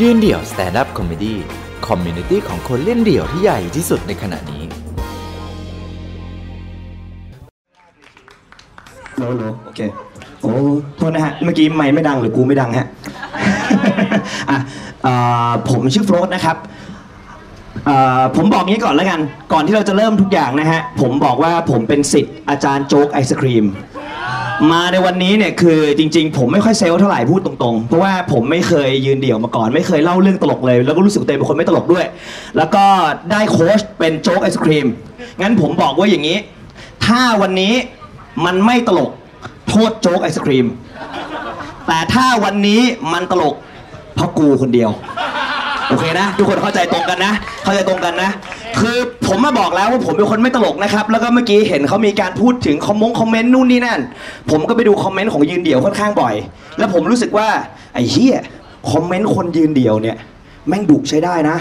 ยืนเดี่ยว stand-up comedy community ของคนเล่นเดี่ยวที่ใหญ่ที่สุดในขณะนี้โหลโหลโอเค โอ้โทษนะฮะ เมื่อกี้ไมค์ไม่ดังหรือกูไม่ดังฮะ อะเอ่อผมชื่อโฟลตนะครับเอ่อผมบอกงี้ก่อนแล้วกัน ก่อนที่เราจะเริ่มทุกอย่างนะฮะ ผมบอกว่าผมเป็นศิษย์อาจารย์โจ๊กไอศครีม มาในวันนี้เนี่ยคือจริง ๆ ผมไม่ค่อย self เท่าไหร่พูดตรงๆ เพราะว่าผมไม่เคยยืนเดี่ยวมาก่อน ไม่เคยเล่าเรื่องตลกเลย แล้วก็รู้สึกตัวเองเป็นคนไม่ตลกด้วย แล้วก็ได้โค้ชเป็นโจ๊กไอศครีมงั้นผมบอกว่าอย่างนี้ ถ้าวันนี้มันไม่ตลกโทษโจ๊กไอศครีมแต่ถ้าวันนี้มันตลกเพราะกูคนเดียว โอเคนะ ทุกคนเข้าใจตรงกันนะ เข้าใจตรงกันนะ คือผมมาบอกแล้วว่าผมเป็นคนไม่ตลกนะครับ แล้วก็เมื่อกี้เห็นเขามีการพูดถึงคอมมงคอมเมนต์นู่นนี่นั่น ผมก็ไปดูคอมเมนต์ของยืนเดี่ยวค่อนข้างบ่อย แล้วผมรู้สึกว่าไอ้เหี้ยคอมเมนต์คนยืนเดี่ยวเนี่ย แม่งดุใช้ได้นะ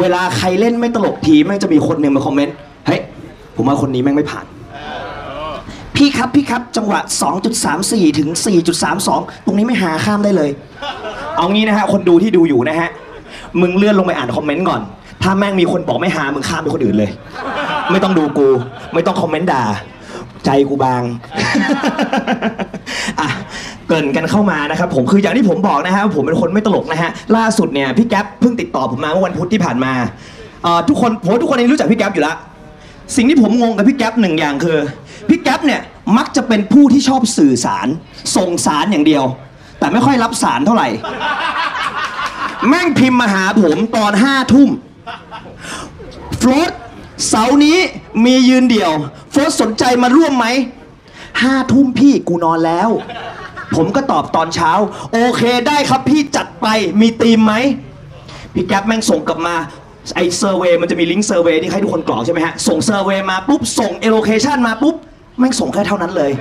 เวลาใครเล่นไม่ตลกทีแม่งจะมีคนหนึ่งมาคอมเมนต์เฮ้ยผมว่าคนนี้แม่งไม่ผ่าน พี่ครับพี่ครับจังหวะ 2.34 ถึง 4.32 ตรงนี้ไม่หาข้ามได้เลย เอางี้นะฮะคนดูที่ดูอยู่นะฮะมึงเลื่อนลงไปอ่านคอมเมนต์ก่อน ถ้าแม่งมีคนบอกไม่หามึงข้ามไปคนอื่นเลย ไม่ต้องดูกู ไม่ต้องคอมเมนต์ด่า ใจกูบาง อะเกินกันเข้ามานะครับผมคืออย่างที่ผมบอกนะฮะผมเป็นคนไม่ตลกนะฮะล่าสุดเนี่ยพี่แก๊ปเพิ่งติดต่อผมมาเมื่อวันพุธที่ผ่านมาเอ่อทุกคนผมว่าทุกคนเองรู้จักพี่แก๊ปอยู่แล้วสิ่งที่ผมงงกับพี่แก๊ปหนึ่งอย่างคือพี่แก๊ปเนี่ยมักจะเป็นผู้ที่ชอบสื่อสาร ส่งสารอย่างเดียว แต่ไม่ค่อยรับสารเท่าไหร่ แม่งพิมพ์มาหาผมตอนห้าทุ่ม โฟลตเสาร์นี้มียืนเดี่ยวโฟลตสนใจมาร่วมไหมห้าทุ่มพี่กูนอนแล้ว ผมก็ตอบตอนเช้า โอเคได้ครับพี่จัดไปมีธีมไหมพี่แก๊ปแม่งส่งกลับมาไอ survey มันจะมีลิงก์เซอร์เวยที่ให้ทุกคนกรอกใช่ไหมฮะ ส่ง survey มาปุ๊บ ส่งเอ location มาปุ๊บ แม่งส่งแค่เท่านั้นเลย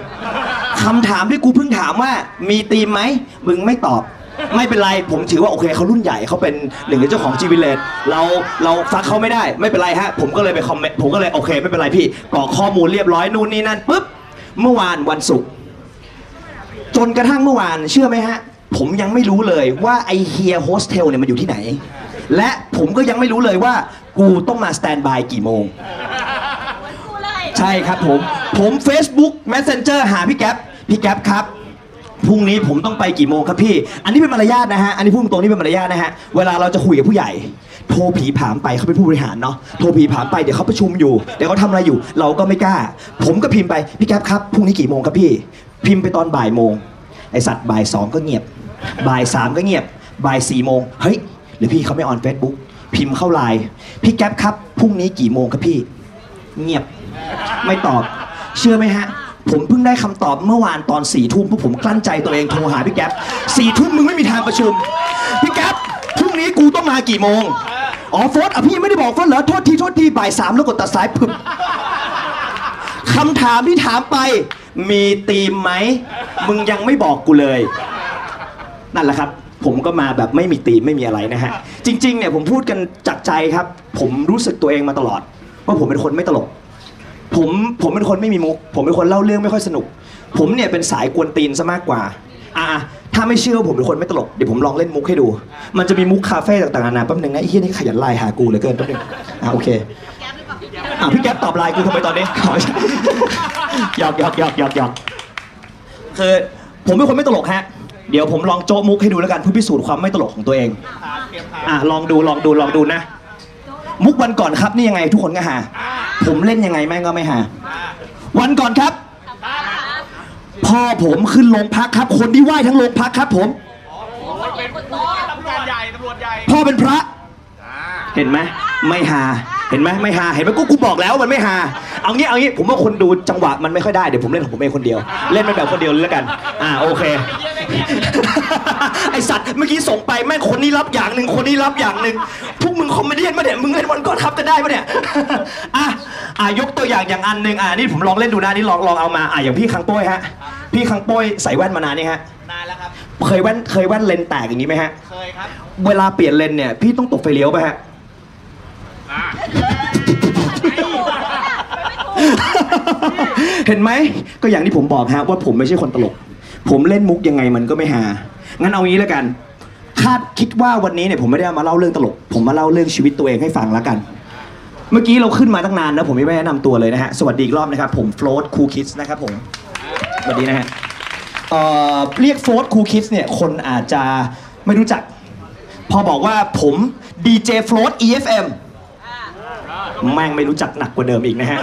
คำถามที่กูเพิ่งถามว่ามีธีมไหม มึงไม่ตอบ ไม่เป็นไรผมถือว่าโอเคเขารุ่นใหญ่เขาเป็นหนึ่งในเจ้าของ G Village เราเรา fuck เขาไม่ได้ไม่เป็นไรฮะผมก็เลยไป comment ผมก็เลยโอเค ไม่เป็นไรพี่กรอกข้อมูลเรียบร้อยนู่นนี่นั่นปุ๊บเมื่อวานวันศุกร์จนกระทั่งเมื่อวานเชื่อไหมฮะ ผมยังไม่รู้เลยว่าไอเหี้ยโฮสเทลเนี่ยมันอยู่ที่ไหน และผมก็ยังไม่รู้เลยว่ากูต้องมา standby กี่โมง ใช่ครับผมผม Facebook Messenger หาพี่แก๊ปพี่แก๊ปครับ พรุ่งนี้ผมต้องไปกี่โมงครับพี่ อันนี้เป็นมารยาทนะฮะ อันนี้พูดตรงนี่เป็นมารยาทนะฮะ เวลาเราจะคุยกับผู้ใหญ่ โทรผลีผลามไปเขาเป็นผู้บริหารเนาะ โทรผลีผลามไปเดี๋ยวเขาประชุมอยู่ เดี๋ยวเขาทำอะไรอยู่ เราก็ไม่กล้า ผมก็พิมพ์ไป พี่แก๊ปครับ พรุ่งนี้กี่โมงครับพี่ พิมพ์ไปตอนบ่ายโมง ไอสัตว์บ่ายสองก็เงียบ บ่ายสามก็เงียบ บ่ายสี่โมง เฮ้ย หรือพี่เขาไม่ on Facebook พิมพ์เข้าไลน์ พี่แก๊ปครับ พรุ่งนี้กี่โมงครับพี่ เงียบ ไม่ตอบ เชื่อไหมฮะ ผมเพิ่งได้คำตอบเมื่อวานตอนสี่ทุ่มเพราะผมกลั้นใจตัวเองโทรหาพี่แก๊ปสี่ทุ่มมึงไม่มีทางประชุม พี่แก๊ปพรุ่งนี้กูต้องมากี่โมง อ๋อโฟสอะพี่ยังไม่ได้บอกโฟสเหรอโทษทีโทษทีบ่ายสามแล้วกดตัดสายพึบคำถามที่ถามไป มีธีมไหม มึงยังไม่บอกกูเลย นั่นแหละครับ ผมก็มาแบบไม่มีตีมไม่มีอะไรนะฮะ จริง ๆ เนี่ยผมพูดกันจากใจครับ ผมรู้สึกตัวเองมาตลอด ว่าผมเป็นคนไม่ตลก ผมผมเป็นคนไม่มีมุก ผมเป็นคนเล่าเรื่องไม่ค่อยสนุก ผมเนี่ยเป็นสายกวนตีนซะมากกว่า อะถ้าไม่เชื่อว่าผมเป็นคนไม่ตลก เดี๋ยวผมลองเล่นมุกให้ดู มันจะมีมุกคาเฟ่ต่างๆนานาแป๊บนึงนะไอ้เฮียนี่ขยันไลน์หากูเหลือเกินแป๊บนึงอะโอเคอะพี่แก๊ปตอบไลน์กูทำไมตอนนี้หยอกหยอกหยอกหยอกหยอกคือผมเป็นคนไม่ตลกฮะ เดี๋ยวผมลองโจ๊ะมุกให้ดูแล้วกันเพื่อพิสูจน์ความไม่ตลกของตัวเองอะลองดูลองดูลองดูนะ มุกวันก่อนครับนี่ยังไงทุกคนก็หา ผมเล่นยังไงแม่งก็ไม่หา วันก่อนครับ พ่อผมขึ้นโรงพักครับ คนที่ไหว้ทั้งโรงพักครับ ผมตำรวจใหญ่ตำรวจใหญ่พ่อเป็นพระ เห็นไหมไม่หา เห็นไหมไม่หาเห็นไหมกูกูบอกแล้วมันไม่หา เอางี้เอางี้ผมว่าคนดูจังหวะมันไม่ค่อยได้เดี๋ยวผมเล่นของผมเองคนเดียว เล่นเป็นแบบคนเดียวเลยแล้วกัน อ่าโอเค ไอสัตว์เมื่อกี้ส่งไปแม่งคนนี้รับอย่างหนึ่งคนนี้รับอย่างหนึ่งพวกมึง comedy มาเนี่ยมึงเล่นวันก่อนครับกันได้ปะเนี่ยอะอะยกตัวอย่างอย่างอันหนึ่งอะนี่ผมลองเล่นดูนะนี่ลองลองเอามาอะอย่างพี่คังโป้ยฮะ พี่คังโป้ยใส่แว่นมานานนี่ฮะนานแล้วครับเคยแว่นเคยแว่นเลนส์แตกอย่างนี้ไหมฮะเคยครับ เวลาเปลี่ยนเลนส์เนี่ยพี่ต้องตบไฟเลี้ยวป่ะฮะเห็นไหมก็อย่างที่ผมบอกฮะว่าผมไม่ใช่คนตลก ผมเล่นมุกยังไงมันก็ไม่ฮา งั้นเอางี้แล้วกัน คาดคิดว่าวันนี้เนี่ยผมไม่ได้มาเล่าเรื่องตลก ผมมาเล่าเรื่องชีวิตตัวเองให้ฟังแล้วกัน เมื่อกี้เราขึ้นมาตั้งนานนะผมยังไม่แนะนำตัวเลยนะฮะ สวัสดีอีกรอบนะครับ ผมโฟลต CoolKids นะครับผม สวัสดีนะฮะเอ่อเรียกโฟลต CoolKids เนี่ยคนอาจจะไม่รู้จัก พอบอกว่าผมดีเจโฟลต EFM แม่งไม่รู้จักหนักกว่าเดิมอีกนะฮะ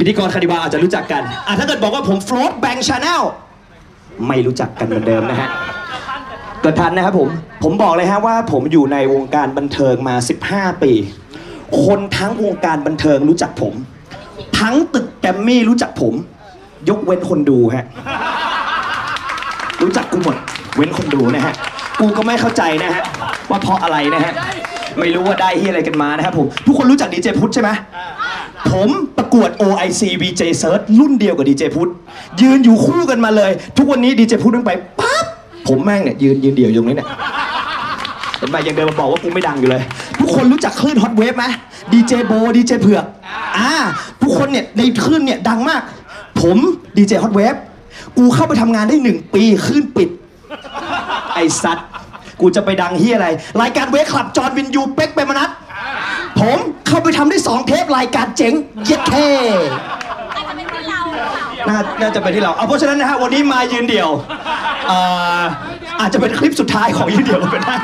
พิธีกรคาดิวาอาจจะรู้จักกันอะถ้าเกิดบอกว่าผมโฟลต Bang Channel ไม่รู้จักกันเหมือนเดิมนะฮะเกิดทันนะครับผม ผมบอกเลยฮะว่าผมอยู่ในวงการบันเทิงมา 15 ปี คนทั้งวงการบันเทิงรู้จักผม ทั้งตึกแกรมมี่รู้จักผม ยกเว้นคนดูฮะ รู้จักกูหมด เว้นคนดูนะฮะ กูก็ไม่เข้าใจนะฮะ ว่าเพราะอะไรนะฮะ ไม่รู้ว่าได้ที่อะไรกันมานะครับผม ทุกคนรู้จักดีเจพุทธใช่ไหมผมประ กวด OIC VJ Search รุ่นเดียวกับดีเจพุทธยืนอยู่คู่กันมาเลย ทุกวันนี้ดีเจพุทธต้องไปปั๊บผมแม่งเนี่ยยืนยืนเดี่ยวอยู่ตรงนี้เนี่ยเห็นไหมยังเดินมาบอกว่ากูไม่ดังอยู่เลย ทุกคนรู้จักคลื่นฮอตเวฟไหมดีเจโบดีเจเผือกอ่าทุกคนเนี่ยในคลื่นเนี่ยดังมาก ผมดีเจฮอตเวฟกูเข้าไปทำงานได้หนึ่งปีคลื่นปิด ไอ้สัตว์กูจะไปดังเฮียอะไร รายการเวคคลับจอห์นวินยูเป็กเปรมนัท ผมเข้าไปทำได้สองเทปรายการเจ๋งเย็ดแค่อาจจะเป็นที่เราหรือเปล่าน่าน่าจะเป็นที่เราเอาเพราะฉะนั้นนะฮะวันนี้มายืนเดี่ยวเอ่ออาจจะเป็นคลิปสุดท้ายของยืนเดี่ยวก็เป็นได้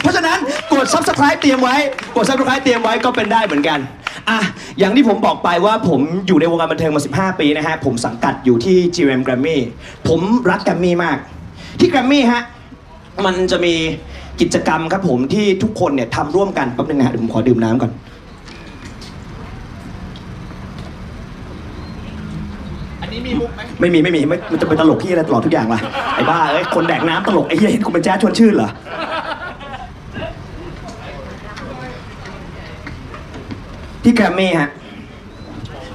เพราะฉะนั้นกด subscribe เตรียมไว้ กด subscribe เตรียมไว้ก็เป็นได้เหมือนกันอะอย่างที่ผมบอกไปว่าผมอยู่ในวงการบันเทิงมา 15 ปีนะฮะผมสังกัดอยู่ที่ GM Grammy ผมรักแกรมมี่มาก ที่แกรมมี่ฮะมันจะมี กิจกรรมครับผมที่ทุกคนเนี่ยทำร่วมกันแป๊บนึงนะฮะเดี๋ยวผมขอดื่มน้ำก่อน อันนี้มีมุกไหมไม่มีไม่มีไม่มันจะเป็นตลกที่อะไรตลอดทุกอย่างล่ะไอ้บ้าเอ้ยคนแดกน้ำตลกไอ้เหี้ยเห็นคุณเป็นแจ๊สชวนชื่นเหรอที่แกรมมี่ฮะ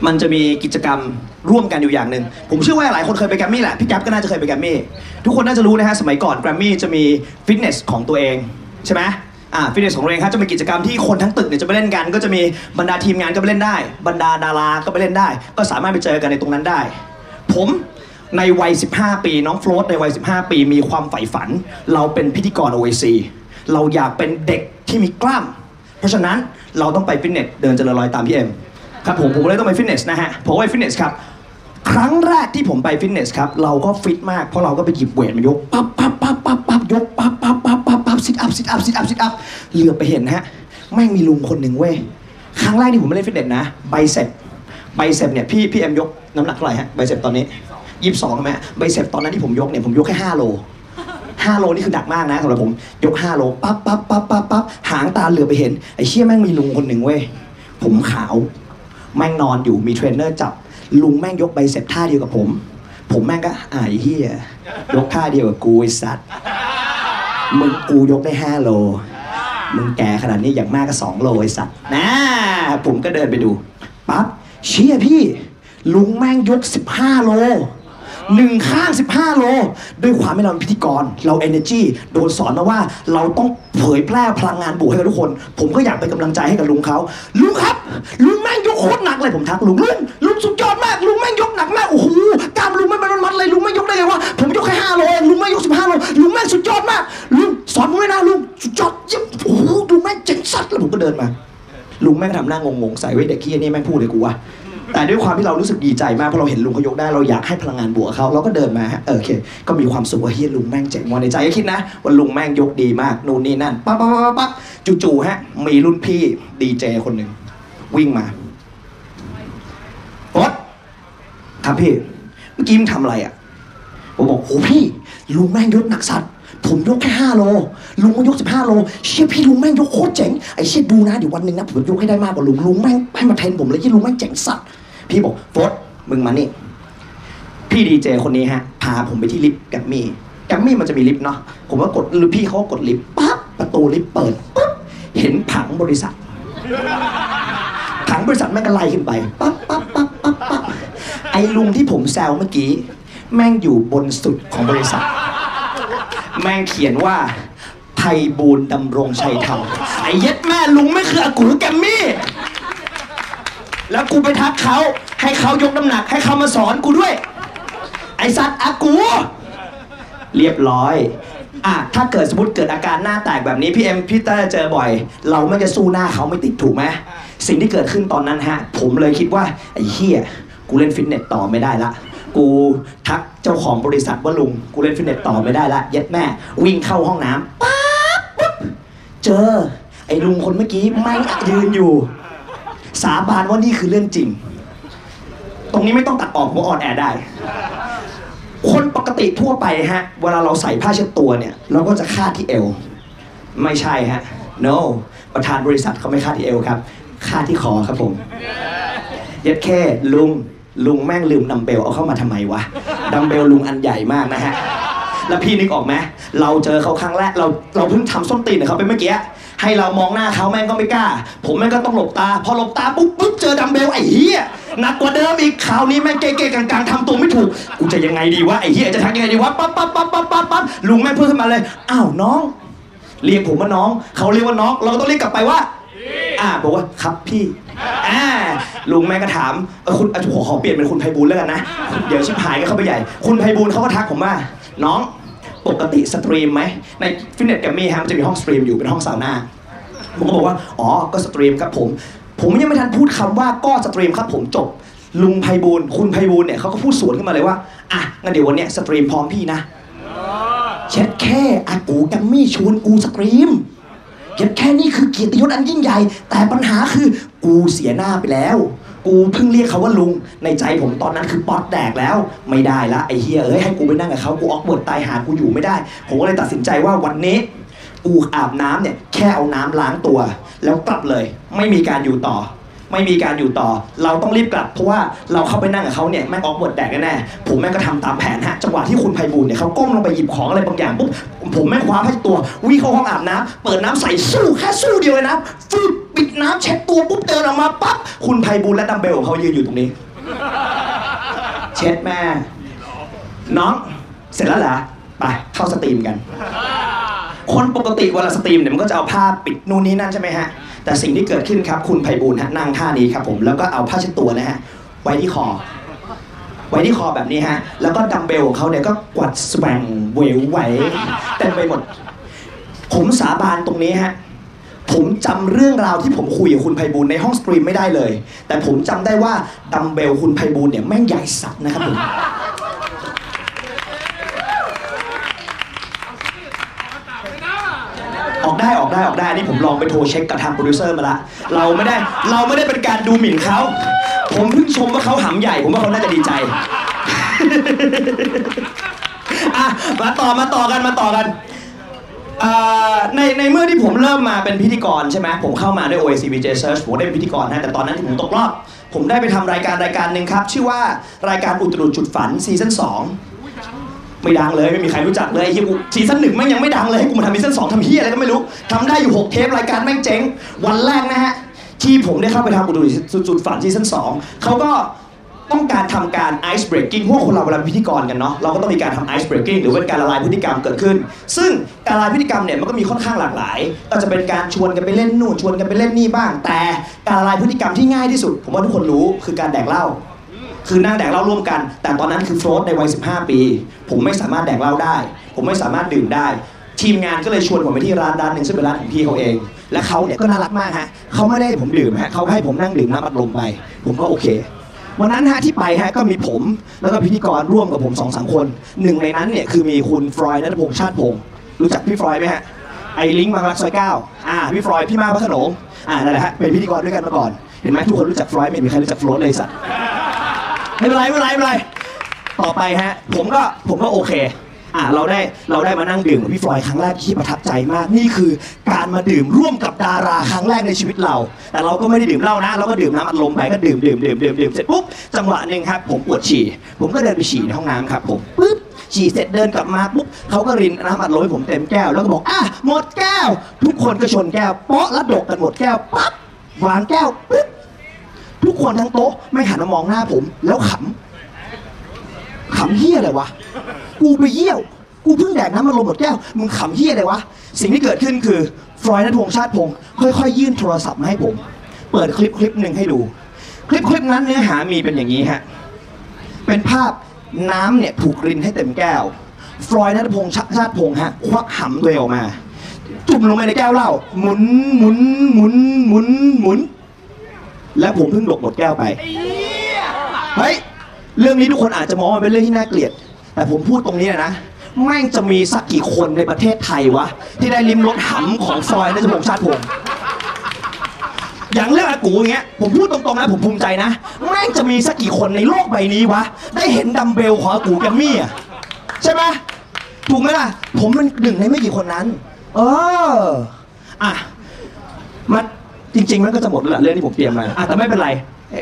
มันจะมีกิจกรรม ร่วมกันอยู่อย่างหนึ่งผมเชื่อว่าหลายคนเคยไปแกรมมี่แหละพี่แก๊ปก็น่าจะเคยไปแกรมมี่ทุกคนน่าจะรู้นะฮะสมัยก่อนแกรมมี่จะมีฟิตเนสของตัวเองใช่ไหมอ่าฟิตเนสของตัวเองครับจะมีกิจกรรมที่คนทั้งตึกเนี่ยจะไปเล่นกัน ก็จะมีบรรดาทีมงานก็ไปเล่นได้ บรรดาดาราก็ไปเล่นได้ ก็สามารถไปเจอกันในตรงนั้นได้ ผมในวัย 15 ปี น้องโฟลตในวัย 15 ปีมีความใฝ่ฝัน เราเป็นพิธีกร OAC เราอยากเป็นเด็กที่มีกล้าม เพราะฉะนั้นเราต้องไปฟิตเนสเดินเจริญรอยตามพี่เอ็มครับผมผมเลยต้องไปฟิตเนสนะฮะผมไปฟิตเนสครับ ครั้งแรกที่ผมไปฟิตเนสครับ เราก็ฟิตมากเพราะเราก็ไปหยิบ weight มายกปั๊บปั๊บปั๊บปั๊บปั๊บยกปั๊บปั๊บปั๊บปั๊บปั๊บ sit-up sit-up sit-up sit-up เหลือบไปเห็นฮะแม่งมีลุงคนหนึ่งเว้ยครั้งแรกที่ผมไปเล่นฟิตเนสนะ biceps biceps เนี่ยพี่พี่เอ็มยกน้ำหนักเท่าไหร่ฮะ biceps ตอนนี้ยี่สิบสองใช่ไหมbiceps ตอนนั้นที่ผมยกเนี่ยผมยกแค่ห้าโลห้าโลนี่คือหนักมากนะสำหรับผม ยกห้าโลปั๊บปั๊บปั๊บปั๊บปั๊บหางตาเหลือบไปเห็นไอ้เชี่ยแม่งมีลุงคนหนึ่งเว้ยผมขาว แม่งนอนอยู่มีเทรนเนอร์จับ ลุงแม่งยก biceps ท่าเดียวกับผม ผมแม่งก็ไอ้เหี้ยยกท่าเดียวกับกูไอ้สัตว์มึงกูยกได้ห้าโลมึงแก่ขนาดนี้อย่างมากก็สองโลไอ้สัตว์นะผมก็เดินไปดูปั๊บเชี่ยพี่ ลุงแม่งยกสิบห้าโล หนึ่งข้าง 15 โล ด้วยความที่เราเป็นพิธีกร เรา energy โดนสอนมาว่าเราต้องเผยแพร่พลังงานบวกให้กับทุกคน ผมก็อยากเป็นกำลังใจให้กับลุงเขาลุงครับ ลุงแม่งยกโคตรหนักเลยผมทักลุงลุงลุงสุดยอดมากลุงแม่งยกหนักมากโอ้โหกล้ามลุงไม่เป็นมัดเลยลุงแม่งยกได้ไงวะผมยกแค่5โลเองลุงแม่งยก15โลลุงแม่งสุดยอดมากลุงสอนผมด้วยนะลุงสุดยอดเยี่ยมโอ้โหลุงแม่งเจ๋งสัตว์แล้วผมก็เดินมาลุงแม่งทำหน้างงๆใส่ไว้เด็กขี้ยนี่แม่งพูดเลยกูว่า แต่ด้วยความที่เรารู้สึกดีใจมากเพราะเราเห็นลุงเขายกได้เราอยากให้พลังงานบวกเขาเราก็เดินมาฮะเออโอเค ก็มีความสุขว่าเฮียลุงแม่งเจ๋งวันในใจก็คิดนะว่าลุงแม่งยกดีมากนู่นนี่นั่นปั๊บปั๊บปั๊บปั๊บจู่ๆฮะมีรุ่นพี่ดีเจคนหนึ่งวิ่งมาโอ๊ตครับพี่เมื่อกี้มึงทำอะไรอะผมบอกโหพี่ ลุงแม่งยกหนักสัตว์ผมยกแค่ห้าโล ลุงมันยกสิบห้าโล เชี่ยพี่ลุงแม่งยกโคตรเจ๋ง ไอ้เชี่ยดูนะเดี๋ยววันหนึ่งนะผมยกให้ได้มากกว่าลุง ลุงแม่งให้มาเทนผมเลยที่ลุงแม่งเจ๋งสัตว์ พี่บอกโฟสมึงมานี่ พี่ดีเจคนนี้ฮะ พาผมไปที่ลิฟต์แกมมี่แกมมี่มันจะมีลิฟต์เนาะผมก็กดหรือพี่เขากดลิฟต์ปั๊บประตูลิฟต์เปิดปั๊บเห็นผังบริษัทผังบริษัทแม่งก็ไล่ขึ้นไปปั๊บปั๊บปั๊บปั๊บปั๊บไอ้ลุงที่ผมแซวเมื่อกี้ แม่งอยู่บนสุดของบริษัท แม่งเขียนว่าไพบูลดำรงชัยธรรมไอ้เย็ดแม่ลุงไม่คืออากูแกมมี่ กูไปทักเขา ให้เขายกน้ำหนัก ให้เขามาสอนกูด้วย ไอสัตว์อากู เรียบร้อย อะ ถ้าเกิดสมมติเกิดอาการหน้าแตกแบบนี้พี่เอ็มพี่เตอร์เจอบ่อย เราไม่จะสู้หน้าเขาไม่ติดถูกไหมสิ่งที่เกิดขึ้นตอนนั้นฮะ ผมเลยคิดว่า ไอ้เหี้ยกูเล่นฟิตเนสต่อไม่ได้ละกูทักเจ้าของบริษัทว่าลุง กูเล่นฟิตเนสต่อไม่ได้ละเย็ดแม่ วิ่งเข้าห้องน้ำป๊าบปุ๊บเจอ ไอ้ลุงคนเมื่อกี้แม่งยืนอยู่ สาบานว่านี่คือเรื่องจริง ตรงนี้ไม่ต้องตัดออกผม on air ได้ คนปกติทั่วไปฮะ เวลาเราใส่ผ้าเช็ดตัวเนี่ย เราก็จะคาดที่เอว ไม่ใช่ฮะ no ประธานบริษัทเขาไม่คาดที่เอวครับคาดที่คอครับผมเย็ดแม่ลุงลุงแม่งลืมดัมเบลเอาเข้ามาทำไมวะดัมเบลลุงอันใหญ่มากนะฮะ แล้วพี่นึกออกไหมเราเจอเขาครั้งแรกเราเราเพิ่งทำส้นตีนเขาไปเมื่อกี้ ให้เรามองหน้าเขาแม่งก็ไม่กล้า ผมแม่งก็ต้องหลบตา พอหลบตาปุ๊บปุ๊บเจอดัมเบลไอ้เหี้ยหนักกว่าเดิมอีกคราวนี้แม่งเก๊ๆกลางๆทำตัวไม่ถูกกูจะยังไงดีวะไอ้เหี้ยจะทำยังไงดีวะปั๊บปั๊บปั๊บปั๊บปั๊บปั๊บลุงแม่งพูดขึ้นมาเลยอ้าวน้อง เรียกผมว่าน้อง เขาเรียกว่าน้อง เราก็ต้องเรียกกลับไปว่าอ่าบอกว่าครับพี่อ่าลุงแม่งก็ถามเออคุณอะขอขอเปลี่ยนเป็นคุณไพบูลย์แล้วกันนะเดี๋ยวชิบหายกันเข้าไปใหญ่ คุณไพบูลย์เขาก็ทักผมว่าน้อง ปกติ steam ไหมในฟิตเนสแกรมมี่ฮะมันจะมีห้อง steam อยู่เป็นห้องซาวน่าผมก็บอกว่าอ๋อก็ steam ครับผม ผมยังไม่ทันพูดคำว่าก็ steam ครับผมจบลุงไพบูลย์คุณไพบูลย์เนี่ยเขาก็พูดสวนขึ้นมาเลยว่าอะงั้นเดี๋ยววันเนี้ย steam พร้อมพี่นะเชดแค่อากู๋แกรมมี่ชวนกู steam เห็นแค่นี้คือเกียรติยศอันยิ่งใหญ่ แต่ปัญหาคือกูเสียหน้าไปแล้ว กูเพิ่งเรียกเขาว่าลุง ในใจผมตอนนั้นคือป๊อดแดกแล้ว ไม่ได้ละไอ้เหี้ยเอ้ยให้กูไปนั่งกับเขากู awkward ตายห่ากูอยู่ไม่ได้ ผมก็เลยตัดสินใจว่าวันนี้กูอาบน้ำเนี่ยแค่เอาน้ำล้างตัว แล้วกลับเลย ไม่มีการอยู่ต่อ ไม่มีการอยู่ต่อ เราต้องรีบกลับเพราะว่าเราเข้าไปนั่งกับเขาเนี่ยแม่ง awkward แดกแน่ๆผมแม่งก็ทำตามแผนฮะจังหวะที่คุณไพบูลย์เนี่ยเขาก้มลงไปหยิบของอะไรบางอย่างปุ๊บผมแม่งคว้าผ้าเช็ดตัววิ่งเข้าห้องอาบน้ำเปิดน้ำใส่ซู่แค่ซู่เดียวเลยนะฟึบปิด น้ำเช็ดตัวปุ๊บเดินออกมาปั๊บคุณไพบูลย์และดัมเบลของเขายืนอยู่ตรงนี้ เชดแม่ น้องเสร็จแล้วเหรอไปเข้า steam กัน คนปกติเวลา steam เนี่ยมันก็จะเอาผ้าปิดนู่นนี่นั่นใช่ไหมฮะ แต่สิ่งที่เกิดขึ้นครับคุณไพบูลย์ฮะนั่งท่านี้ครับผมแล้วก็เอาผ้าเช็ดตัวนะฮะไว้ที่คอไว้ที่คอแบบนี้ฮะ แล้วก็ดัมเบลของเขาเนี่ยก็กวัดแกว่งแกว่งไกวเต็มไปหมด ผมสาบานตรงนี้ฮะ ผมจำเรื่องราวที่ผมคุยกับคุณไพบูลย์ในห้อง steam ไม่ได้เลย แต่ผมจำได้ว่าดัมเบลคุณไพบูลย์เนี่ยแม่งใหญ่สัสนะครับผมออกได้ออกได้ออกได้อันนี่ผมลองไปโทรเช็คกับทางโปรดิวเซอร์มาละ เราไม่ได้เราไม่ได้เป็นการดูหมิ่นเขา ผมเพิ่งชมว่าเขาหำใหญ่ ผมว่าเขาน่าจะดีใจอะมาต่อมาต่อกันมาต่อกัน อ่าในในเมื่อที่ผมเริ่มมาเป็นพิธีกรใช่ไหมผมเข้ามาด้วย OIC VJ Search ผมได้เป็นพิธีกรนะแต่ตอนนั้นที่ผมตกรอบ ผมได้ไปทำรายการรายการหนึ่งครับ ชื่อว่ารายการอุตลุดจุดฝันซีซั่น2ไม่ดังเลยไม่มีใครรู้จักเลยไอ้เหี้ยกูซีซั่นหนึ่งแม่งยังไม่ดังเลยให้กูมาทำซีซั่นสองทำเหี้ยอะไรก็ไม่รู้ทำได้อยู่6เทปรายการแม่งเจ๊งวันแรกนะฮะที่ผมได้เข้าไปทำอุดรุจุดฝันซีซั่นสองเขาก็ ต้องการทำการ ice breaking พวกคนเราเวลาเป็นพิธีกรกันเนาะเราก็ต้องมีการทำ ice breaking หรือเป็นการละลายพฤติกรรมเกิดขึ้น ซึ่งการละลายพฤติกรรมเนี่ยมันก็มีค่อนข้างหลากหลาย ก็จะเป็นการชวนกันไปเล่นนู่นชวนกันไปเล่นนี่บ้าง แต่การละลายพฤติกรรมที่ง่ายที่สุด ผมว่าทุกคนรู้คือการแดกเหล้าคือนั่งแดกเหล้าร่วมกัน แต่ตอนนั้นคือโฟลตในวัย 15 ปี ผมไม่สามารถแดกเหล้าได้ ผมไม่สามารถดื่มได้ ทีมงานก็เลยชวนผมไปที่ร้านร้านหนึ่งซึ่งเป็นร้านของพี่เขาเอง และเขาเนี่ยก็น่ารักมากฮะเขาไม่ได้ให้ผมดื่มฮะเขาให้ผมนั่งดื่มน้ำอัดลมไป ผมก็โอเค วันนั้นฮะที่ไปฮะก็มีผมแล้วก็พิธีกรร่วมกับผมสองสามคนหนึ่งในนั้นเนี่ยคือมีคุณฟรอยนัทพงษ์ชาติพงศ์รู้จักพี่ฟรอยไหมฮะไอลิงก์มารักซอยเก้าอ่าพี่ฟรอยพี่มาพระโขนงอ่านั่นแหละฮะเป็นพิธีกรด้วยกันมาก่อนเห็นไหมทุกคนรู้จักฟรอยไม่มีใครรู้จักโฟลตเลยสัตว์ไม่เป็นไรไม่เป็นไรไม่เป็นไรต่อไปฮะผมก็ผมก็โอเค อะเราได้เราได้มานั่งดื่มกับพี่ฟลอยครั้งแรกที่ประทับใจมาก นี่คือการมาดื่มร่วมกับดาราครั้งแรกในชีวิตเรา แต่เราก็ไม่ได้ดื่มเหล้านะ เราก็ดื่มน้ำอัดลมไปก็ดื่มดื่มดื่มดื่มดื่มเสร็จปุ๊บจังหวะหนึ่งครับผมปวดฉี่ผมก็เดินไปฉี่ในห้องน้ำครับผมปุ๊บฉี่เสร็จเดินกลับมาปุ๊บเขาก็รินน้ำอัดลมให้ผมเต็มแก้วแล้วก็บอกอะหมดแก้ว ทุกคนก็ชนแก้วเปาะแล้วดกกันหมดแก้วปั๊บวางแก้วปุ๊บทุกคนทั้งโต๊ะไม่หันมามองหน้าผม แล้วขำขำเฮี้ยอะไรวะ กูไปเยี่ยว กูเพิ่งแดกน้ำมันลมหมดแก้ว มึงขำเฮี้ยอะไรวะ สิ่งที่เกิดขึ้นคือฟรอยนัทวงศ์ชาติพงศ์ค่อยๆ ยื่นโทรศัพท์มาให้ผม เปิดคลิปคลิปหนึ่งให้ดู คลิปคลิปนั้นเนื้อหามีเป็นอย่างนี้ฮะ เป็นภาพน้ำเนี่ยถูกรินให้เต็มแก้วฟลอยนัทพงษ์ชาติพงษ์ฮะ ควักหำตัวเองออกมา จุ่มลงไปในแก้วเหล้าหมุนหมุนหมุนหมุนหมุน และผมเพิ่งหลบหมดแก้วไป เฮ้ย เรื่องนี้ทุกคนอาจจะมองว่ามันเป็นเรื่องที่น่าเกลียด แต่ผมพูดตรงนี้นะแม่งจะมีสักกี่คนในประเทศไทยวะ ที่ได้ลิ้มรสหำของฟลอยด์นัทพงชาติพงษ์อย่างเรื่องอากูอย่างเงี้ยผมพูดตรงๆนะผมภูมิใจนะแม่งจะมีสักกี่คนในโลกใบนี้วะ ได้เห็นดัมเบลของอากูแกมมี่อะใช่ไหมถูกไหมล่ะ ผมเป็นหนึ่งในไม่กี่คนนั้น เอออะมันจริง ๆ มันก็จะหมดแล้วแหละเรื่องที่ผมเตรียมมาอะแต่ไม่เป็นไร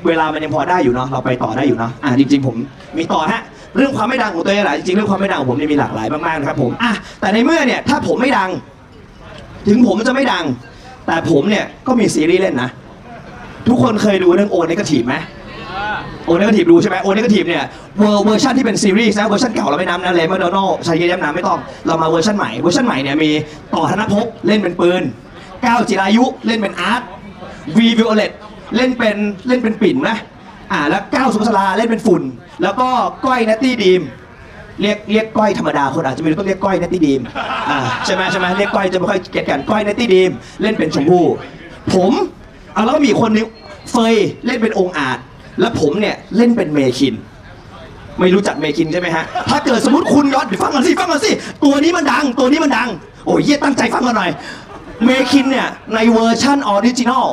เวลามันยังพอได้อยู่เนาะเราไปต่อได้อยู่เนาะอะจริง ๆ ผมมีต่อฮะ เรื่องความไม่ดังของตัวเองแหละจริงๆเรื่องความไม่ดังของผมเนี่ยมีหลากหลายมากๆนะครับผมอะแต่ในเมื่อเนี่ยถ้าผมไม่ดัง ถึงผมจะไม่ดัง แต่ผมเนี่ยก็มีซีรีส์เล่นนะ ทุกคนเคยดูเรื่องโอเนกาทีฟไหมO-Negative ดูใช่ไหม O-Negative เนี่ยเวอร์เวอร์ชันที่เป็นซีรีส์นะเวอร์ชันเก่าเราไม่นับนะเรย์ แมคโดนัลด์ชาคริต แย้มนามไม่ต้อง เรามาเวอร์ชันใหม่เวอร์ชันใหม่เนี่ยมีต่อธนภพเล่นเป็นปืนเก้าจิรายุเล่นเป็นอาร์ตวีวิโอเลตเล่นเป็นเล่นเป็นปิ่นนะ อ่าแล้วเก้าสุภัสสราเล่นเป็นฝุ่น แล้วก็ก้อยนัตตี้ดรีมเรียกเรียกก้อยธรรมดาคนอาจจะไม่รู้ต้องเรียกก้อยนัตตี้ดรีมอ่าใช่ไหมใช่ไหมเรียกก้อยจะไม่ค่อยเก็ตกันก้อยนัตตี้ดรีมเล่นเป็นชมพู่ผมเอาแล้วก็มีคนนึงเฟยเล่นเป็นองค์อาจ แล้วผมเนี่ยเล่นเป็นเมคิน ไม่รู้จักเมคินใช่ไหมฮะ ถ้าเกิดสมมติคุณย้อนเดี๋ยวฟังกันสิฟังกันสิ ตัวนี้มันดัง ตัวนี้มันดัง โอ้ยเหี้ยตั้งใจฟังกันหน่อย เมคินเนี่ยในเวอร์ชัน original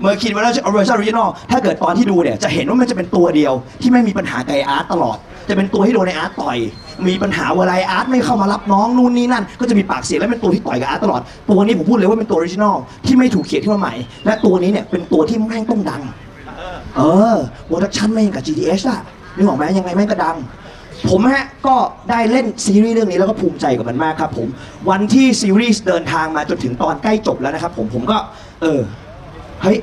เมคินเวอร์ชันเวอร์ชัน original ถ้าเกิดตอนที่ดูเนี่ยจะเห็นว่ามันจะเป็นตัวเดียว ที่แม่งมีปัญหาไอ้อาร์ตตลอด จะเป็นตัวที่โดนไอ้อาร์ตต่อย มีปัญหาเวลาไอ้อาร์ตไม่เข้ามารับน้องนู่นนี่นั่น ก็จะมีปากเสียงและเป็นตัวที่ต่อยกับอาร์ตตลอด ตัวนี้ผมพูดเลยว่าเป็นตัว original ที่ไม่ถูกเขียนขึ้นมาใหม่ และตัวนี้เนี่ยเป็นตัวที่แม่งต้องดัง เออโปรดักชั่นแม่งกับ GTH อะนึกออกไหมยังไงแม่งก็ดังผมฮะก็ได้เล่นซีรีส์เรื่องนี้แล้วก็ภูมิใจกับมันมากครับผม วันที่ซีรีส์เดินทางมาจนถึงตอนใกล้จบแล้วนะครับผมผมก็เออ เฮ้ย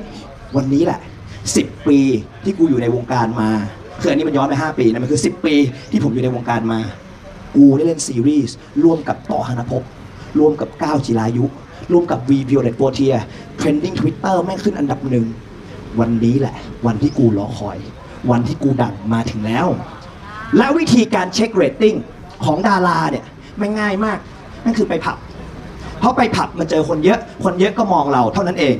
วันนี้แหละ 10 ปีที่กูอยู่ในวงการมาคืออันนี้มันย้อนไป5ปีนะมันคือ 10 ปีที่ผมอยู่ในวงการมา กูได้เล่นซีรีส์ร่วมกับต่อธนภพร่วมกับเก้าจิรายุ ร่วมกับ V Violet v o t i e r Trending Twitter แม่งขึ้นอันดับหนึ่งวันนี้แหละ วันที่กูรอคอย วันที่กูดังมาถึงแล้ว และวิธีการเช็คเรตติ้งของดาราเนี่ยไม่ง่ายมากนั่นคือไปผับ เพราะไปผับมันเจอคนเยอะ คนเยอะก็มองเราเท่านั้นเอง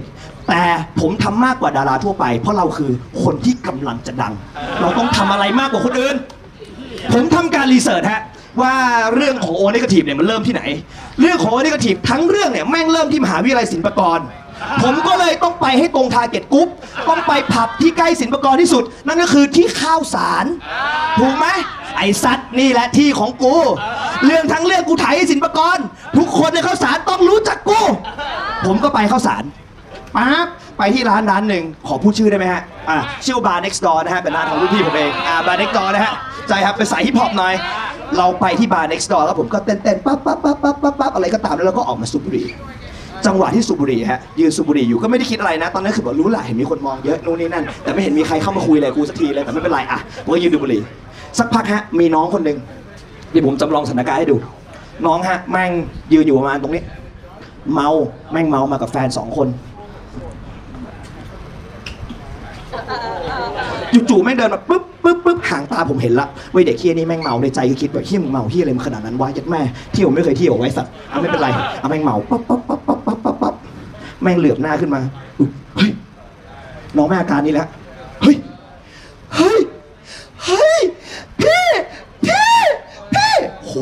แต่ผมทำมากกว่าดาราทั่วไป เพราะเราคือคนที่กำลังจะดัง เราต้องทำอะไรมากกว่าคนอื่น ผมทำการ research ฮะว่าเรื่องของ O-Negative เนี่ยมันเริ่มที่ไหน เรื่องของ O-Negative ทั้งเรื่องเนี่ยแม่งเริ่มที่มหาวิทยาลัยศิลปากร ผมก็เลยต้องไปให้ตรง target group ต้องไปผับที่ใกล้ศิลปากรที่สุด นั่นก็คือที่ข้าวสาร ถูกไหมไอ้สัตว์นี่แหละที่ของกู เรื่องทั้งเรื่องกูถ่ายให้ศิลปากร ทุกคนในข้าวสารต้องรู้จักกู ผมก็ไปข้าวสาร ปั๊บไปที่ร้านร้านหนึ่งขอพูดชื่อได้ไหมฮะอ่าชื่อว่า Bar Next Door นะฮะเป็นร้านของรุ่นพี่ผมเองอ่า Bar Next Door นะฮะใจครับเป็นสายฮิปฮอปหน่อย เราไปที่ Bar Next Door แล้วผมก็เต้นเต้นๆปั๊บปั๊บปั๊บปั๊บปั๊บปั๊บอะไรก็ตามแล้วเราก็ออกมาสูบบุหรี่จังหวะที่สูบบุหรี่ฮะยืนสูบบุหรี่อยู่ก็ไม่ได้คิดอะไรนะ ตอนนั้นคือแบบรู้แหละเห็นมีคนมองเยอะนู่นนี่นั่น แต่ไม่เห็นมีใครเข้ามาคุยเลยกูสักทีเลยแต่ไม่เป็นไรอะผมก็ยืนดูบุหรี่สักพักฮะมีน้องคนหนึ่งที่ผมจำลองสถานการณ์ให้ดู น้องฮะแม่งยืนอยู่ประมาณตรงนี้ เมาแม่งเมามากับแฟนสองคน จู่ๆแม่งเดินมาปุ๊บปุ๊บปุ๊บหางตาผมเห็นละเว้ยเด็กเฮียนี่แม่งเมาในใจก็คิดว่าเฮียมึงเมาเฮียอะไรมันขนาดนั้นวะยัดแม่เที่ยวไม่เคยเที่ยวไว้สัตว์เอาไม่เป็นไรเอาแม่งเมาปั๊บปั๊บปั๊บปั๊บปั๊บปั๊บปั๊บแม่งเหลือบหน้าขึ้นมาเฮ้ยน้องแม่อาการนี้แล้วเฮ้ยเฮ้ยเฮ้ยพี่พี่พี่โห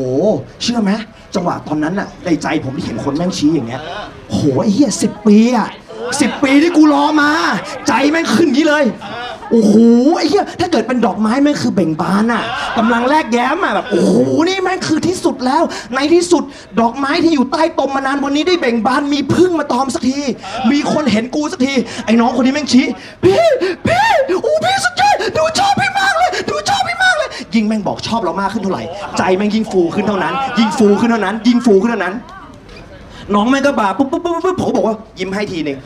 เชื่อไหมจังหวะตอนนั้นน่ะในใจผมที่เห็นคนแม่งชี้อย่างเงี้ยโหไอ้เหี้ยสิบปีอะสิบปีที่กูรอมา ใจแม่งขึ้นนี้เลย โอ้โหไอ้เหี้ยถ้าเกิดเป็นดอกไม้แม่งคือเบ่งบานอะกำลังแลกแย้มอะแบบโอ้โหนี่แม่งคือที่สุดแล้ว ในที่สุดดอกไม้ที่อยู่ใต้ตมมานานวันนี้ได้เบ่งบานมีพึ่งมาตอมสักที มีคนเห็นกูสักทีไอ้น้องคนนี้แม่งชี้พี่พี่โอ้พี่สุดยอดดูชอบพี่มากเลย ดูชอบพี่มากเลย ยิ่งแม่งบอกชอบเรามากขึ้นเท่าไหร่ใจแม่งยิ่งฟูขึ้นเท่านั้น ยิ่งฟูขึ้นเท่านั้น ยิ่งฟูขึ้นเท่านั้น น้องแม่งก็บาปุ๊บปุ๊บปุ๊บปุ๊บผมบอกว่ายิ้มให้ทีหนึ่ง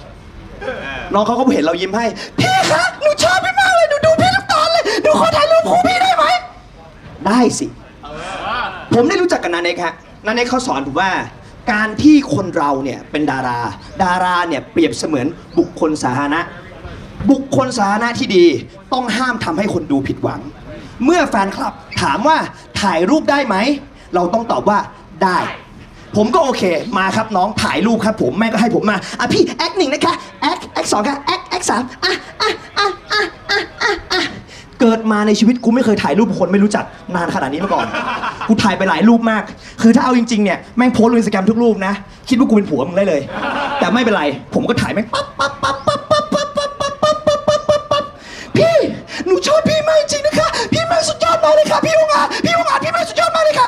น้องเขาก็เห็นเรายิ้มให้พี่คะหนูชอบพี่ หนูขอถ่ายรูปคู่พี่ได้ไหม ได้สิ ผมได้รู้จักกับนาเนกฮะนาเนกเขาสอนผมว่า การที่คนเราเนี่ยเป็นดารา ดาราเนี่ยเปรียบเสมือนบุคคลสาธารณะ บุคคลสาธารณะที่ดี ต้องห้ามทำให้คนดูผิดหวัง เมื่อแฟนคลับถามว่าถ่ายรูปได้ไหม เราต้องตอบว่าได้ ผมก็โอเค มาครับน้องถ่ายรูปครับผมแม่ก็ให้ผมมาอะพี่แอคหนึ่งนะคะแอคแอคสองค่ะแอคแอคสามอะอะอะอะอะอะอะ เกิดมาในชีวิตกูไม่เคยถ่ายรูปคนไม่รู้จักนานขนาดนี้มาก่อน กูถ่ายไปหลายรูปมาก คือถ้าเอาจริงๆเนี่ยแม่งโพสต์ลงอินสตาแกรมทุกรูปนะ คิดว่ากูเป็นผัวมึงได้เลย แต่ไม่เป็นไร ผมก็ถ่ายแม่งปั๊บปั๊บปั๊บปั๊บปั๊บปั๊บปั๊บปั๊บปั๊บปั๊บปั๊บปั๊บปั๊บพี่หนูชอบพี่มากจริงนะคะ พี่แม่สุดยอดมากเลยค่ะ พี่องอาจพี่องอาจพี่แม่สุดยอดมากเลยค่ะ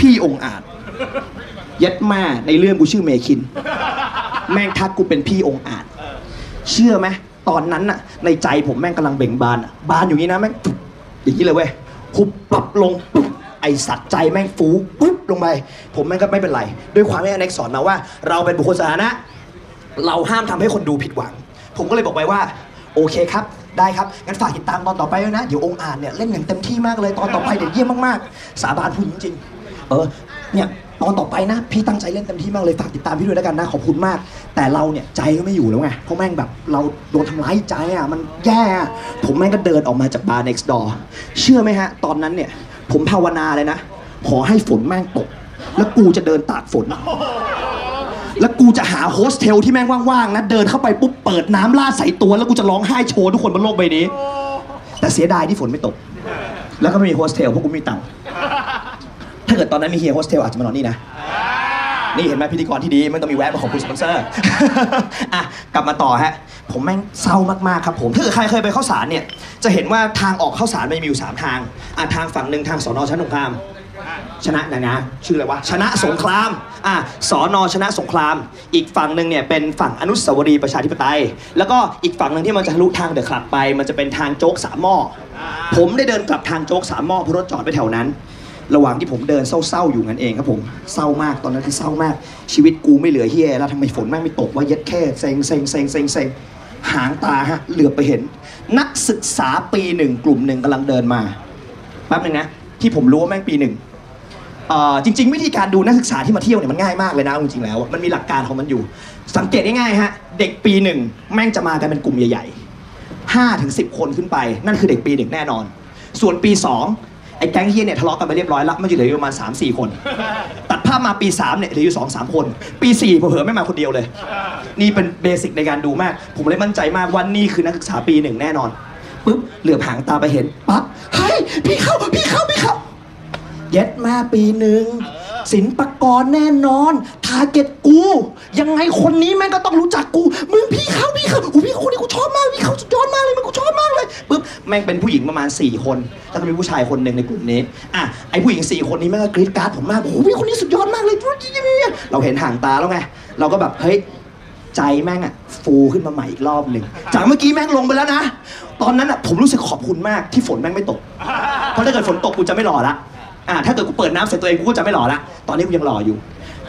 พี่องอาจย็ดแม่ในเรื่องกูชื่อเมคิน แม่งทักกูเป็นพี่องอาจเชื่อไหม ตอนนั้นน่ะ ในใจผมแม่งกำลังเบ่งบานอะบานอยู่นี้นะแม่งอย่างนี้เลยเว้ยหุบปรับลงปุ๊บไอสัตว์ใจแม่งฟูปุ๊บลงไป ผมแม่งก็ไม่เป็นไร ด้วยความที่อเน็กสอนมาว่า เราเป็นบุคคลสาธารณะเราห้ามทำให้คนดูผิดหวัง ผมก็เลยบอกไปว่า โอเคครับ ได้ครับ งั้นฝากติดตามตอนต่อไปด้วยนะ เดี๋ยวองค์อ่านเนี่ย เล่นอย่างเต็มที่มากเลยตอนต่อไปเดี๋ยวเยี่ยมมากๆ สาบานพูดจริงๆเออเนี่ย ตอนต่อไปนะ พี่ตั้งใจเล่นเต็มที่มากเลยฝากติดตามพี่ด้วยแล้วกันนะขอบคุณมาก แต่เราเนี่ยใจก็ไม่อยู่แล้วไงเพราะแม่งแบบเราโดนทำร้ายใจอะมันแย่อะผมแม่งก็เดินออกมาจากบาร์ next door เชื่อไหมฮะ ตอนนั้นเนี่ย ผมภาวนาเลยนะ ขอให้ฝนแม่งตก แล้วกูจะเดินตากฝน แล้วกูจะหาโฮสเทลที่แม่งว่างๆนะเดินเข้าไปปุ๊บเปิดน้ำลาดใส่ตัว แล้วกูจะร้องไห้โชว์ทุกคนบนโลกใบนี้ แต่เสียดายที่ฝนไม่ตก แล้วก็ไม่มีโฮสเทลเพราะกูไม่มีตังค์ถ้า เกิดตอนนั้นมีเหี้ยโฮสเทลอาจจะมานอนนี่นะ นี่เห็นไหมพิธีกรที่ดีไม่ต้องมีแวะมาขอบคุณสปอนเซอร์ อะ กลับมาต่อฮะ ผมแม่งเศร้ามากๆครับผม ถ้าเกิดใครเคยไปเข้าสารเนี่ย จะเห็นว่าทางออกเข้าสารมันมีอยู่สามทาง อะทางฝั่งหนึ่งทางสอนอชั้นสงครามชนะนะนะชื่ออะไรวะชนะสงครามอะสอนอชนะสงคราม อีกฝั่งหนึ่งเนี่ยเป็นฝั่งอนุสาวรีย์ประชาธิปไตย แล้วก็อีกฝั่งหนึ่งที่มันจะทะลุทางเดอะคลับไป มันจะเป็นทางโจ๊กสามหม้อผมได้เดินกลับทางโจ๊กสามหม้อเพราะรถจอดไปแถวนั้น ระหว่างที่ผมเดินเศร้าๆอยู่นั่นเองครับผมเศร้ามากตอนนั้นคือเศร้ามากชีวิตกูไม่เหลือเฮียแล้วทำไมฝนแม่งไม่ตกว่าเย็ดแค่เซ็งเซ็งเซ็งเซ็งเซ็งหางตาฮะเหลือไปเห็น นักศึกษาปีหนึ่งกลุ่มหนึ่งกำลังเดินมาแป๊บนึงนะที่ผมรู้ว่าแม่งปีหนึ่งจริง ๆ วิธีการดูนักศึกษาที่มาเที่ยวเนี่ยมันง่ายมากเลยนะจริงๆแล้วมันมีหลักการของมันอยู่ สังเกตง่ายๆฮะเด็กปีหนึ่งแม่งจะมากันเป็นกลุ่มใหญ่ๆห้าถึงสิบคนขึ้นไป นั่นคือเด็กปีหนึ่งแน่นอน ส่วนปีสอง ไอ้แก๊งเฮียเนี่ยทะเลาะกันไปเรียบร้อยแล้วมันจะเหลืออยู่ประมาณสามสี่คน ตัดภาพมาปีสามเนี่ยเหลืออยู่สองสามคน ปีสี่เผลอๆไม่มาคนเดียวเลย นี่เป็นเบสิกในการดูมาก ผมเลยมั่นใจมากว่านี่คือนักศึกษาปีหนึ่งแน่นอนปุ๊บเหลือบหางตาไปเห็นปั๊บเฮ้ยพี่เข้าพี่เข้าพี่เข้าเย็ดมาปีหนึ่ง ศิลปากรแน่นอน ทาร์เก็ตกู ยังไงคนนี้แม่งก็ต้องรู้จักกู มึงพี่เขาพี่เขาโอ้พี่คนนี้กูชอบมากพี่เขาสุดยอดมากเลยมึงกูชอบมากเลยปุ๊บแม่งเป็นผู้หญิงประมาณ 4 คน แล้วก็มีผู้ชายคนหนึ่งในกลุ่มนี้อะไอผู้หญิง 4 คนนี้แม่งก็กรี๊ดกราร์ดผมมากโอ้โหพี่คนนี้สุดยอดมากเลยเราเห็นห่างตาแล้วไงเราก็แบบเฮ้ยใจแม่งอะฟูขึ้นมาใหม่อีกรอบหนึ่งจากเมื่อกี้แม่งลงไปแล้วนะ ตอนนั้นอะผมรู้สึกขอบคุณมากที่ฝนแม่งไม่ตก เพราะถ้าเกิดฝนตกกูจะไม่หล่อละ อ่าถ้าเกิดกูเปิดน้ำใส่ตัวเองกูก็จะไม่หล่อละตอนนี้กูยังหล่ออยู่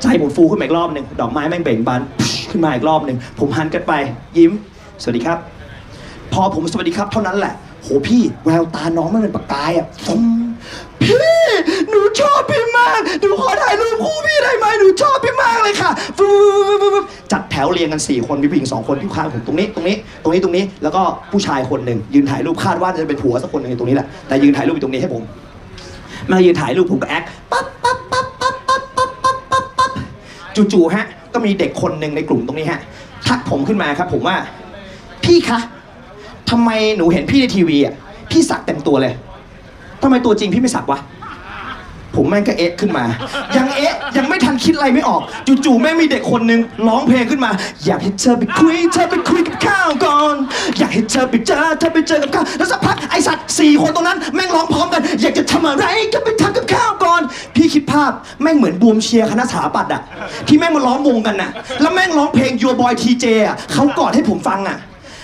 ใจผมฟูขึ้นมาอีกรอบหนึ่งดอกไม้แม่งเบ่งบานขึ้นมาอีกรอบหนึ่งผมหันกันไป ยิ้ม สวัสดีครับ พอผมสวัสดีครับเท่านั้นแหละ โหพี่แววตาน้องมันเป็นประกายอะฟงพี่หนูชอบพี่มากหนูขอถ่ายรูปคู่พี่ได้ไหมหนูชอบพี่มากเลยค่ะฟึ๊บจัดแถวเรียงกันสี่คนมีผู้หญิงสองคนที่ข้างผมตรงนี้ตรงนี้ ตรงนี้ตรงนี้แล้วก็ผู้ชายคนหนึ่งยืนถ่ายรูปคาดว่าจะเป็นผัวสักคนหนึ่งตรงนี้แหละแต่ยืนถ่ายรูปอยู่ตรงนี้ให้ผม มายืนถ่ายรูปผมก็แอคปั๊บปั๊บปั๊บปั๊บปั๊บปั๊บปั๊บปั๊บปั๊บจู่ๆฮะ ก็มีเด็กคนหนึ่งในกลุ่มตรงนี้ฮะ ทักผมขึ้นมาครับ ผมว่า พี่คะทำไมหนูเห็นพี่ในทีวีอะพี่สักเต็มตัวเลยทำไมตัวจริงพี่ไม่สักวะ ผมแม่งก็เอ๊ะขึ้นมา ยังเอ๊ะยังไม่ทันคิดอะไรไม่ออก จู่ๆแม่งมีเด็กคนนึงร้องเพลงขึ้นมา อยากให้เธอไปคุยเธอไปคุยกับข้าวก่อน อยากให้เธอไปเจอเธอไปเจอกับข้าวแล้วสักพักไอสัตว์สี่คนตรงนั้นแม่งร้องพร้อมกัน อยากจะทำอะไรก็ไปทำกับข้าวก่อน พี่คิดภาพแม่งเหมือนบวมเชียร์คณะสถาปัตย์อะที่แม่งมาล้อมวงกันน่ะแล้วแม่งร้องเพลง Your Boy TJ อะเขากอดให้ผมฟังอะ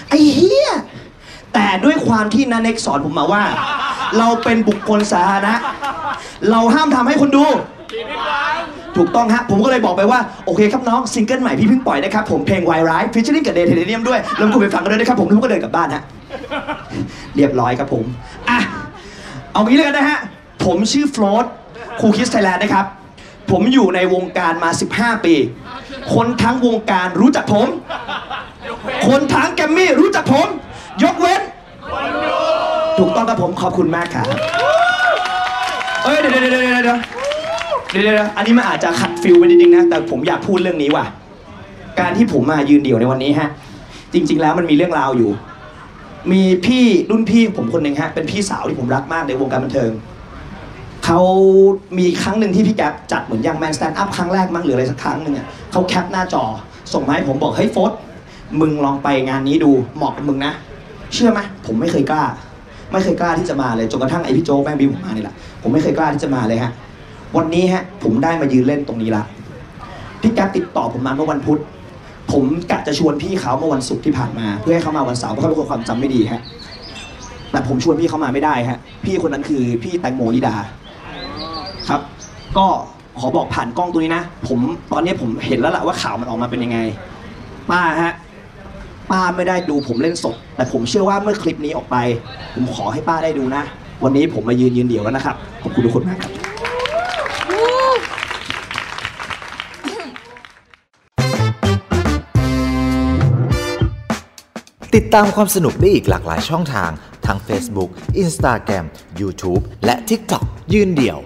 ไอเหี้ย แต่ด้วยความที่นาเน็กสอนผมมาว่า เราเป็นบุคคลสาธารณะ เราห้ามทำให้คนดู ถูกต้องฮะ ผมก็เลยบอกไปว่า โอเคครับน้องซิงเกิลใหม่พี่เพิ่งปล่อยนะครับ ผมเพลงวร้ายฟิชเชอร์ลิงกับเดทเทเนียมด้วยแล้วคุณไปฟังกันด้วยนะครับผมแล้วผมก็เดินกลับบ้านฮะ เรียบร้อยครับผม อะ เอางี้เลยกันนะฮะ ผมชื่อโฟลตครูคิสไทยแลนด์นะครับ ผมอยู่ในวงการมา 15 ปี คนทั้งวงการรู้จักผม คนทั้งแกรมมี่รู้จักผม ยกเว้น ถูกต้องครับผมขอบคุณมากครับเอ้ยเดี๋ยวเดี๋ยวเดี๋ยวเดี๋ยวเดี๋ยวเดี๋ยวอันนี้มันอาจจะขัดฟิลไปนิดนึงนะ แต่ผมอยากพูดเรื่องนี้ว่ะ การที่ผมมายืนเดี่ยวในวันนี้ฮะ จริง ๆ แล้วมันมีเรื่องราวอยู่ มีพี่รุ่นพี่ผมคนหนึ่งฮะ เป็นพี่สาวที่ผมรักมากในวงการบันเทิงเขามีครั้งหนึ่งที่พี่แก๊ปจัดเหมือน young man stand up ครั้งแรกมั้งหรืออะไรสักครั้งหนึ่งอะเขา cap หน้าจอ ส่งมาให้ผมบอกเฮ้ยโฟลทมึงลองไปงานนี้ดูเหมาะกับมึงนะ เชื่อไหมผมไม่เคยกล้า ไม่เคยกล้าที่จะมาเลยจนกระทั่งไอพี่โจ๊กแม่งบิวผมมานี่แหละผมไม่เคยกล้าที่จะมาเลยฮะ วันนี้ฮะ ผมได้มายืนเล่นตรงนี้ละพี่แก๊ปติดต่อผมมาเมื่อวันพุธผมกะจะชวนพี่เขาเมื่อวันศุกร์ที่ผ่านมา เพื่อให้เขามาวันเสาร์เพราะเขาเป็นคนความจำไม่ดีฮะแต่ผมชวนพี่เขามาไม่ได้ฮะ พี่คนนั้นคือพี่แตงโมนิดา ครับ ก็ขอบอกผ่านกล้องตัวนี้นะ ผมตอนนี้ผมเห็นแล้วล่ะว่าข่าวมันออกมาเป็นยังไงป้าฮะ ป้าไม่ได้ดูผมเล่นสด แต่ผมเชื่อว่าเมื่อคลิปนี้ออกไป ผมขอให้ป้าได้ดูนะ วันนี้ผมมายืนยืนเดี่ยวแล้วนะครับ ขอบคุณทุกคนมากครับติดตามความสนุกได้อีกหลากหลายช่องทาง ทั้ง Facebook Instagram YouTube และ TikTok ยืนเดี่ยว